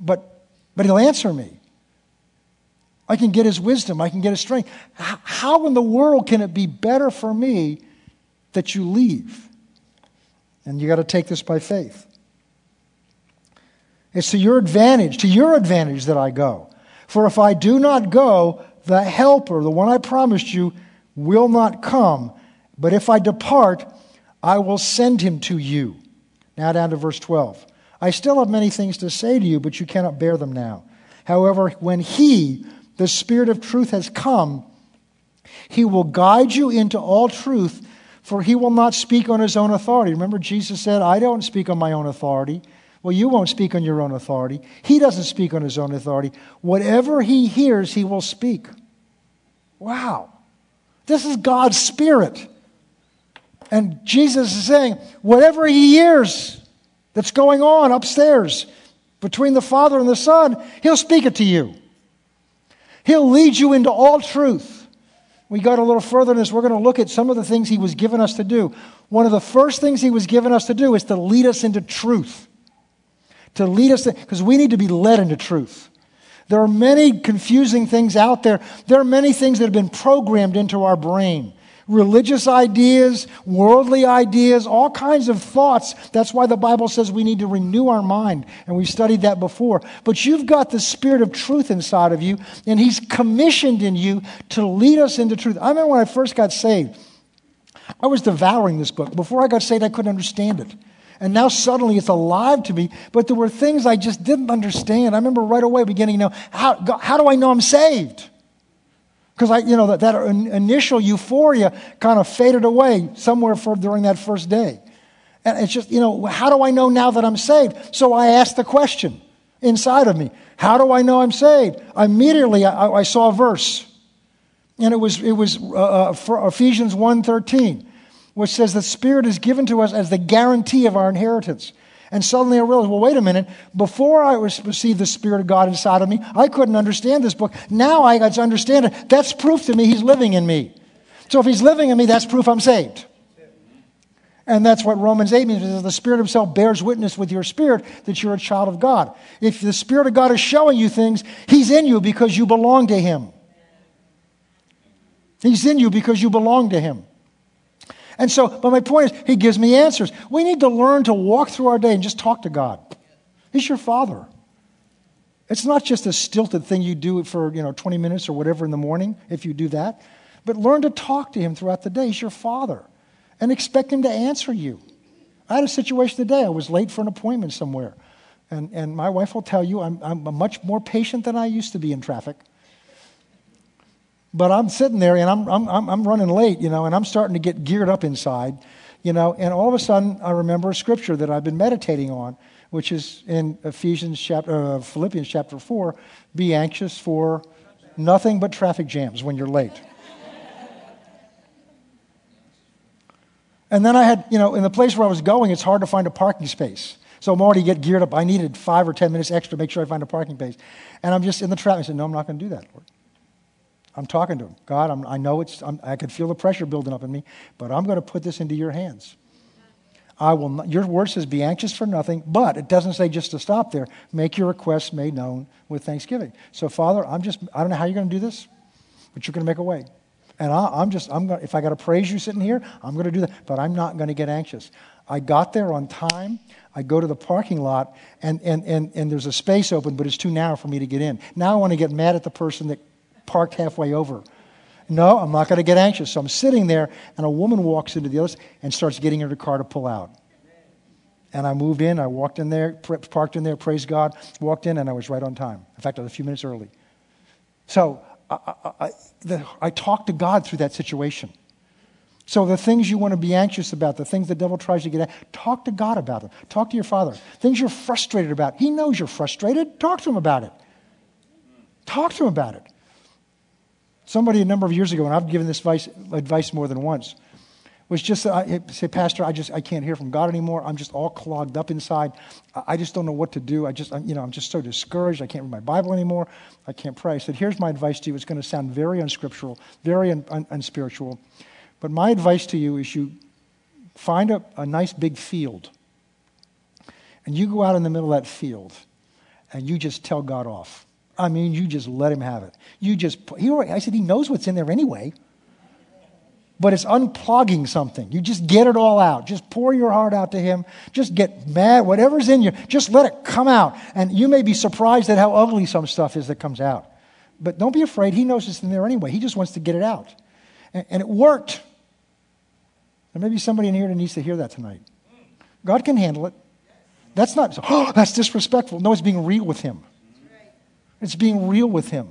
but, but he'll answer me. I can get his wisdom. I can get his strength. How in the world can it be better for me that you leave. And you got to take this by faith. It's to your advantage, to your advantage that I go. For if I do not go, the helper, the one I promised you, will not come. But if I depart, I will send him to you. Now down to verse 12. I still have many things to say to you, but you cannot bear them now. However, when he, the Spirit of truth, has come, he will guide you into all truth, for he will not speak on his own authority. Remember, Jesus said, I don't speak on my own authority. Well, you won't speak on your own authority. He doesn't speak on his own authority. Whatever he hears, he will speak. Wow. This is God's Spirit. And Jesus is saying, whatever he hears that's going on upstairs between the Father and the Son, he'll speak it to you. He'll lead you into all truth. We got a little further in this. We're going to look at some of the things he was given us to do. One of the first things he was given us to do is to lead us into truth to lead us, because we need to be led into truth. There are many confusing things out there. There are many things that have been programmed into our brain religious ideas, worldly ideas, all kinds of thoughts. That's why the Bible says we need to renew our mind, and we've studied that before. But you've got the Spirit of truth inside of you, and He's commissioned in you to lead us into truth. I remember when I first got saved, I was devouring this book. Before I got saved, I couldn't understand it. And now suddenly it's alive to me. But there were things I just didn't understand. I remember right away beginning to know how, how do I know I'm saved? Because I, you know, that, that initial euphoria kind of faded away somewhere for, during that first day. And it's just, you know, how do I know now that I'm saved? So I asked the question inside of me How do I know I'm saved? Immediately I, I saw a verse. And it was, it was uh, uh Ephesians 1.13 which says the Spirit is given to us as the guarantee of our inheritance. And suddenly I realized, well, wait a minute. Before I received the Spirit of God inside of me, I couldn't understand this book. Now I got to understand it. That's proof to me He's living in me. So if He's living in me, that's proof I'm saved. And that's what Romans 8 means. Is The Spirit Himself bears witness with your spirit that you're a child of God. If the Spirit of God is showing you things, He's in you because you belong to Him. He's in you because you belong to Him. And so, but my point is, he gives me answers. We need to learn to walk through our day and just talk to God. He's your father. It's not just a stilted thing you do for, you know, 20 minutes or whatever in the morning, if you do that. But learn to talk to him throughout the day. He's your father. And expect him to answer you. I had a situation today. I was late for an appointment somewhere. And, and my wife will tell you I'm, I'm much more patient than I used to be in traffic. But I'm sitting there and I'm, I'm, I'm running late, you know, and I'm starting to get geared up inside, you know, and all of a sudden I remember a scripture that I've been meditating on, which is in Ephesians chapter, uh, Philippians chapter 4 be anxious for nothing but traffic jams when you're late. and then I had, you know, in the place where I was going, it's hard to find a parking space. So I'm already get geared up. I needed five or 10 minutes extra to make sure I find a parking space. And I'm just in the traffic. I said, no, I'm not going to do that, Lord. I'm talking to him. God, I'm, i know it's, I'm, i can feel the pressure building up in me, but I'm going to put this into your hands. I will not, your word says, be anxious for nothing, but it doesn't say just to stop there. Make your requests made known with thanksgiving. So, Father, I'm just, I don't know how you're going to do this, but you're going to make a way. And I, am just, I'm going if I got to praise you sitting here, I'm going to do that, but I'm not going to get anxious. I got there on time. I go to the parking lot, and, and, and, and there's a space open, but it's too narrow for me to get in. Now I want to get mad at the person that parked halfway over. No, I'm not going to get anxious. So I'm sitting there, and a woman walks into the other and starts getting in her car to pull out. And I moved in, I walked in there, parked in there, praise God, walked in, and I was right on time. In fact, I was a few minutes early. So I, I, I, the, I talked to God through that situation. So the things you want to be anxious about, the things the devil tries to get at, talk to God about them. Talk to your father. Things you're frustrated about. He knows you're frustrated. Talk to him about it. Talk to him about it. Somebody a number of years ago, and I've given this advice, advice more than once, was just uh, I say, Pastor, I just I can't hear from God anymore. I'm just all clogged up inside. I just don't know what to do. I just I'm, you know I'm just so discouraged. I can't read my Bible anymore. I can't pray. I said, here's my advice to you. It's going to sound very unscriptural, very un, un, unspiritual, but my advice to you is you find a, a nice big field, and you go out in the middle of that field, and you just tell God off. I mean, you just let him have it. You just, he, I said, he knows what's in there anyway. but it's unplugging something. You just get it all out. Just pour your heart out to Him. Just get mad, whatever's in you, just let it come out. And you may be surprised at how ugly some stuff is that comes out. But don't be afraid. He knows it's in there anyway. He just wants to get it out. And, and it worked. There may be somebody in here that needs to hear that tonight. God can handle it. That's not, oh, (gasps) that's disrespectful. No, it's being real with Him. It's being real with Him.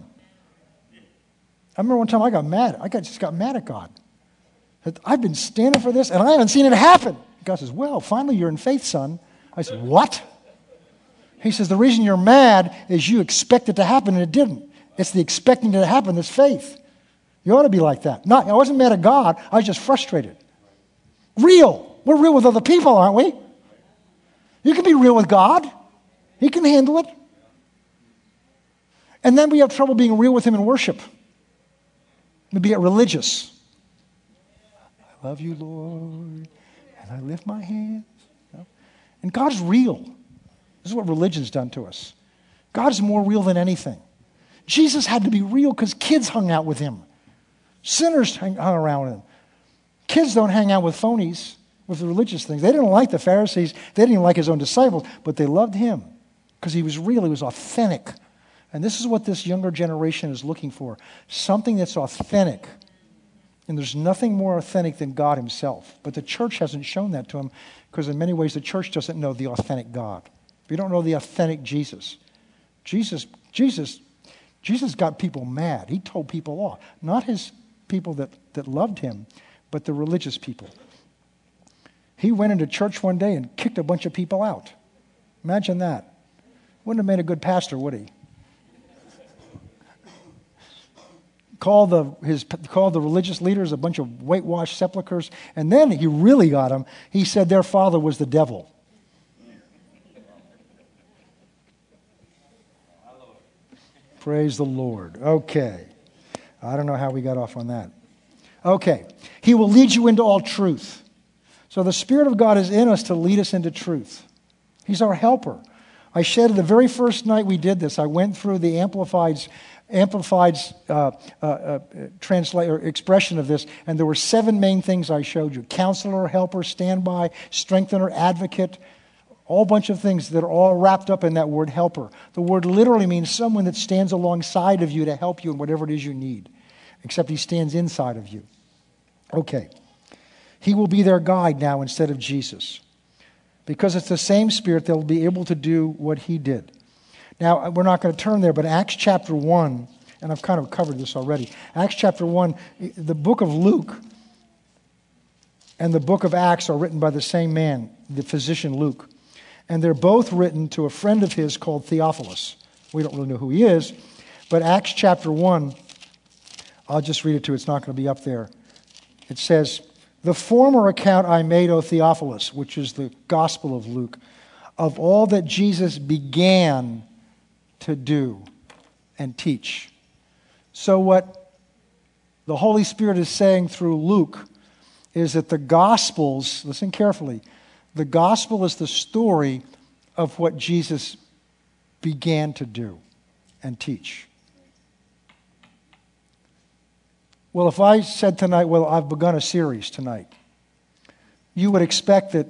I remember one time I got mad. I got, just got mad at God. I've been standing for this and I haven't seen it happen. God says, Well, finally you're in faith, son. I said, What? He says, The reason you're mad is you expect it to happen and it didn't. It's the expecting it to happen that's faith. You ought to be like that. Not, I wasn't mad at God, I was just frustrated. Real. We're real with other people, aren't we? You can be real with God, He can handle it. And then we have trouble being real with Him in worship. We get religious. I love you, Lord, and I lift my hands. And God's real. This is what religion's done to us. God's more real than anything. Jesus had to be real because kids hung out with him. Sinners hung, around him. Kids don't hang out with phonies, with the religious things. They didn't like the Pharisees. They didn't like his own disciples, but they loved him because he was real. He was authentic. And this is what this younger generation is looking for something that's authentic. And there's nothing more authentic than God Himself. But the church hasn't shown that to them because, in many ways, the church doesn't know the authentic God. We don't know the authentic Jesus. Jesus, Jesus, Jesus got people mad. He told people off. Not his people that, that loved him, but the religious people. He went into church one day and kicked a bunch of people out. Imagine that. Wouldn't have made a good pastor, would he? Called the, his, called the religious leaders a bunch of whitewashed sepulchres, and then he really got them. He said their father was the devil. Praise the Lord. Okay. I don't know how we got off on that. Okay. He will lead you into all truth. So the Spirit of God is in us to lead us into truth. He's our helper. I shared the very first night we did this, I went through the Amplified's amplified uh, uh, uh, translate or expression of this, and there were seven main things I showed you: counselor, helper, standby, strengthener, advocate. All bunch of things that are all wrapped up in that word helper. The word literally means someone that stands alongside of you to help you in whatever it is you need, except he stands inside of you. Okay. He will be their guide now instead of Jesus. Because it's the same Spirit, they'll be able to do what he did. Now, uh, we're not going to turn there, but Acts chapter 1, and I've kind of covered this already. Acts chapter 1, the book of Luke and the book of Acts are written by the same man, the physician Luke. And they're both written to a friend of his called Theophilus. We don't really know who he is, but Acts chapter 1, I'll just read it to you, it's not going to be up there. It says, The former account I made, O Theophilus, which is the Gospel of Luke, of all that Jesus began to do and teach. So, what the Holy Spirit is saying through Luke is that the Gospels, listen carefully, the Gospel is the story of what Jesus began to do and teach. Well, if I said tonight, well, I've begun a series tonight, you would expect that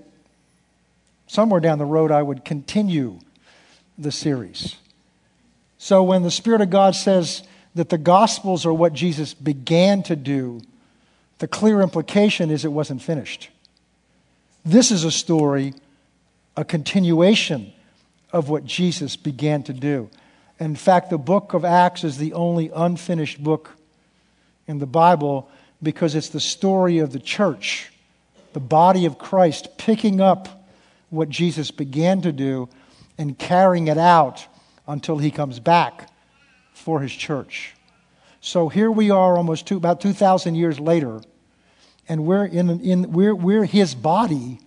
somewhere down the road I would continue the series. So when the Spirit of God says that the Gospels are what Jesus began to do, the clear implication is it wasn't finished. This is a story, a continuation of what Jesus began to do. In fact, the book of Acts is the only unfinished book in the Bible because it's the story of the church, the body of Christ, picking up what Jesus began to do and carrying it out until he comes back for his church. So here we are almost two, about 2,000 years later, and we're, in, in, we're, we're his body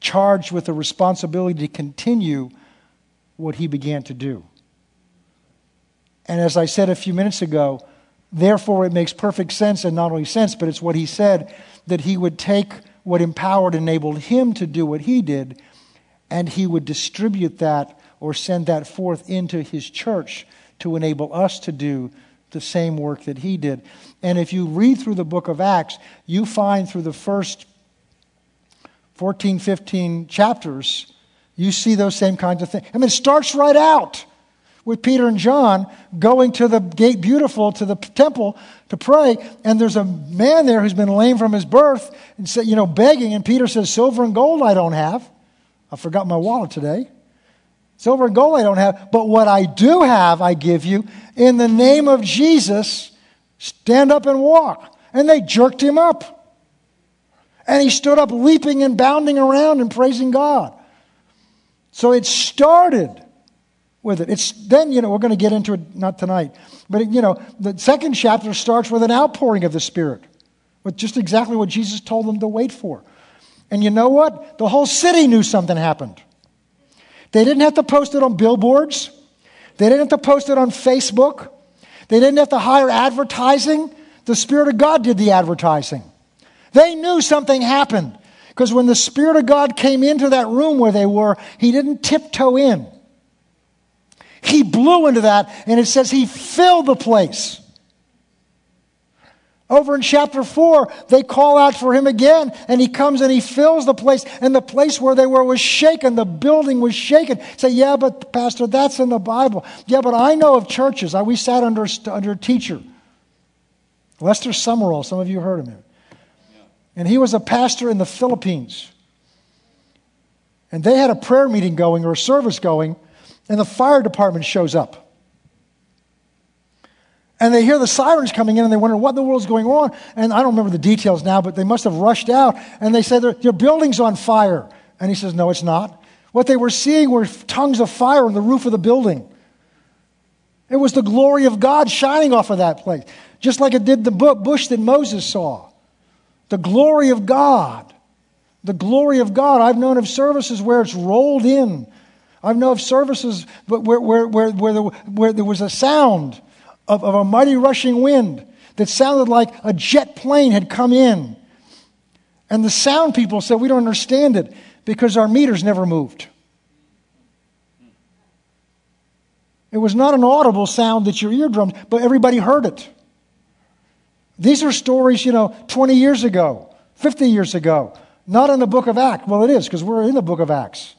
charged with the responsibility to continue what he began to do. And as I said a few minutes ago, therefore it makes perfect sense, and not only sense, but it's what he said that he would take what empowered, enabled him to do what he did, and he would distribute that or send that forth into his church to enable us to do the same work that he did. And if you read through the book of Acts, you find through the first 14, 15 chapters, you see those same kinds of things. I mean, it starts right out with Peter and John going to the gate beautiful to the temple to pray, and there's a man there who's been lame from his birth and say, you know, begging, and Peter says, Silver and gold I don't have. I forgot my wallet today. Silver and gold I don't have, but what I do have, I give you. In the name of Jesus, stand up and walk. And they jerked him up. And he stood up leaping and bounding around and praising God. So it started with it. It's then, you know, we're going to get into it not tonight, but you know, the second chapter starts with an outpouring of the Spirit, with just exactly what Jesus told them to wait for. And you know what? The whole city knew something happened. They didn't have to post it on billboards. They didn't have to post it on Facebook. They didn't have to hire advertising. The Spirit of God did the advertising. They knew something happened. Because when the Spirit of God came into that room where they were, He didn't tiptoe in. He blew into that, and it says He filled the place. Over in chapter 4, they call out for him again, and he comes and he fills the place, and the place where they were was shaken. The building was shaken. Say, yeah, but Pastor, that's in the Bible. Yeah, but I know of churches. We sat under, under a teacher, Lester Sumrall. Some of you heard of him. And he was a pastor in the Philippines. And they had a prayer meeting going or a service going, and the fire department shows up. And they hear the sirens coming in and they wonder what in the world's going on. And I don't remember the details now, but they must have rushed out. And they say, Your building's on fire. And he says, No, it's not. What they were seeing were tongues of fire on the roof of the building. It was the glory of God shining off of that place, just like it did the bush that Moses saw. The glory of God. The glory of God. I've known of services where it's rolled in. I've known of services where, where, where, where, there, where there was a sound of, of a mighty rushing wind that sounded like a jet plane had come in. And the sound people said, We don't understand it because our meters never moved. It was not an audible sound that your eardrums, but everybody heard it. These are stories, you know, 20 years ago, 50 years ago, not in the book of Acts. Well, it is because we're in the book of Acts.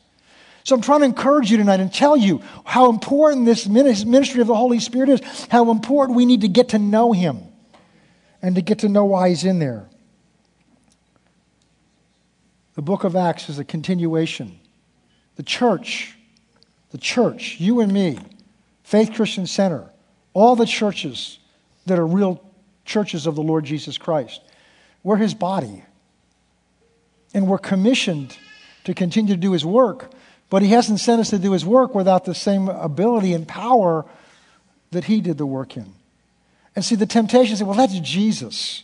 So I'm trying to encourage you tonight and tell you how important this ministry of the Holy Spirit is, how important we need to get to know Him and to get to know why He's in there. The book of Acts is a continuation. The church, the church, you and me, Faith Christian Center, all the churches that are real churches of the Lord Jesus Christ, we're His body. And we're commissioned to continue to do His work but he hasn't sent us to do his work without the same ability and power that he did the work in. And see, the temptation is, well, that's Jesus.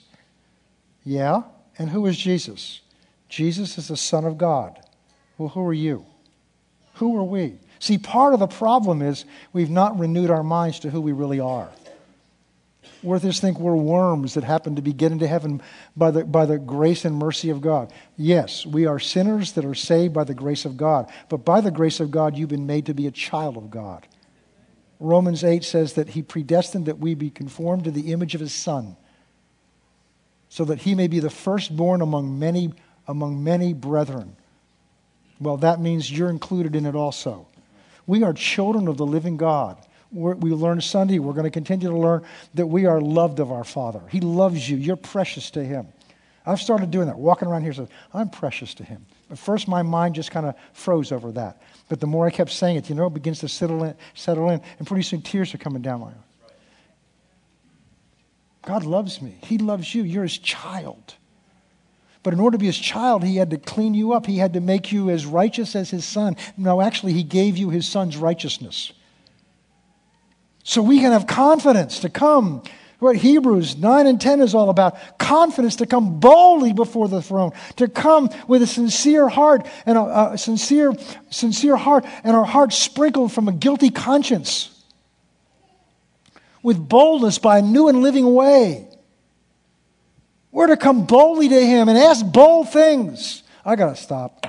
Yeah? And who is Jesus? Jesus is the Son of God. Well, who are you? Who are we? See, part of the problem is we've not renewed our minds to who we really are. Worthers think we're worms that happen to be getting to heaven by the, by the grace and mercy of God. Yes, we are sinners that are saved by the grace of God. But by the grace of God, you've been made to be a child of God. Romans 8 says that he predestined that we be conformed to the image of his Son, so that he may be the firstborn among many, among many brethren. Well, that means you're included in it also. We are children of the living God we learned Sunday, we're going to continue to learn that we are loved of our Father. He loves you. You're precious to Him. I've started doing that, walking around here saying, I'm precious to Him. At first, my mind just kind of froze over that. But the more I kept saying it, you know, it begins to settle in, settle in and pretty soon tears are coming down my eyes. God loves me. He loves you. You're His child. But in order to be his child, he had to clean you up. He had to make you as righteous as his son. No, actually, he gave you his son's righteousness. So we can have confidence to come. What Hebrews 9 and 10 is all about confidence to come boldly before the throne, to come with a sincere heart and a, a sincere, sincere heart and our hearts sprinkled from a guilty conscience, with boldness by a new and living way. We're to come boldly to Him and ask bold things. I got to stop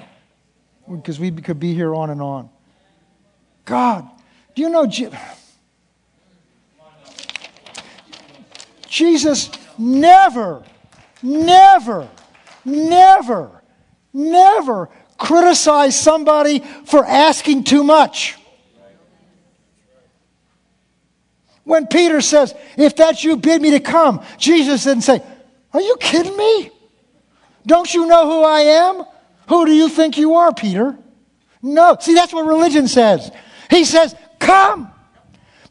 because we could be here on and on. God, do you know? Jesus never, never, never, never criticized somebody for asking too much. When Peter says, If that's you, bid me to come, Jesus didn't say, Are you kidding me? Don't you know who I am? Who do you think you are, Peter? No. See, that's what religion says. He says, Come.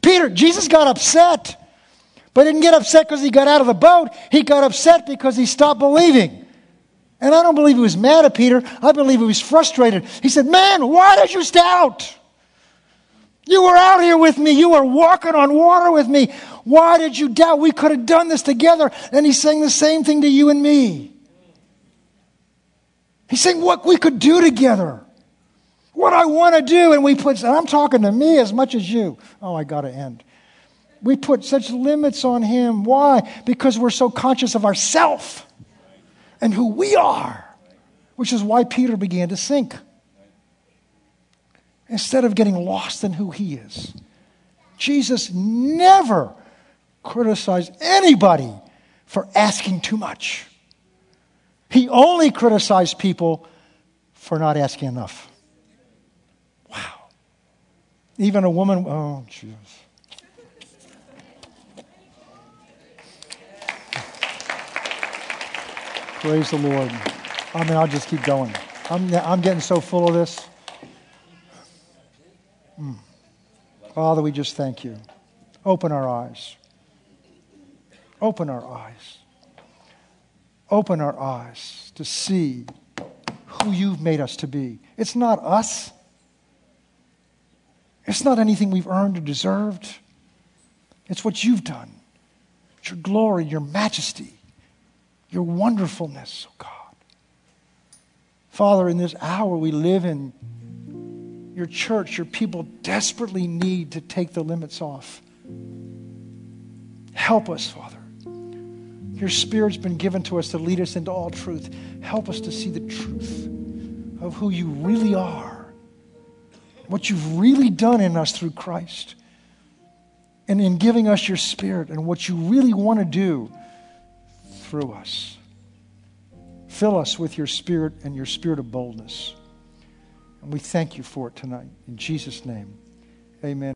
Peter, Jesus got upset, but he didn't get upset because he got out of the boat. He got upset because he stopped believing. And I don't believe he was mad at Peter. I believe he was frustrated. He said, Man, why did you doubt? You were out here with me. You were walking on water with me. Why did you doubt? We could have done this together. And he's saying the same thing to you and me. He's saying what we could do together. What I want to do. And we put, and I'm talking to me as much as you. Oh, I got to end. We put such limits on him. Why? Because we're so conscious of ourself and who we are, which is why Peter began to sink instead of getting lost in who he is. Jesus never criticized anybody for asking too much. He only criticized people for not asking enough. Wow. Even a woman, oh, Jesus. Praise the Lord. I mean, I'll just keep going. I'm, I'm getting so full of this. Mm. Father, we just thank you. Open our eyes. Open our eyes. Open our eyes to see who you've made us to be. It's not us. It's not anything we've earned or deserved. It's what you've done. It's your glory, your majesty, your wonderfulness, oh God. Father, in this hour we live in, your church, your people desperately need to take the limits off. Help us, Father. Your Spirit's been given to us to lead us into all truth. Help us to see the truth of who you really are, what you've really done in us through Christ, and in giving us your Spirit and what you really want to do through us. Fill us with your Spirit and your Spirit of boldness. And we thank you for it tonight. In Jesus' name, amen.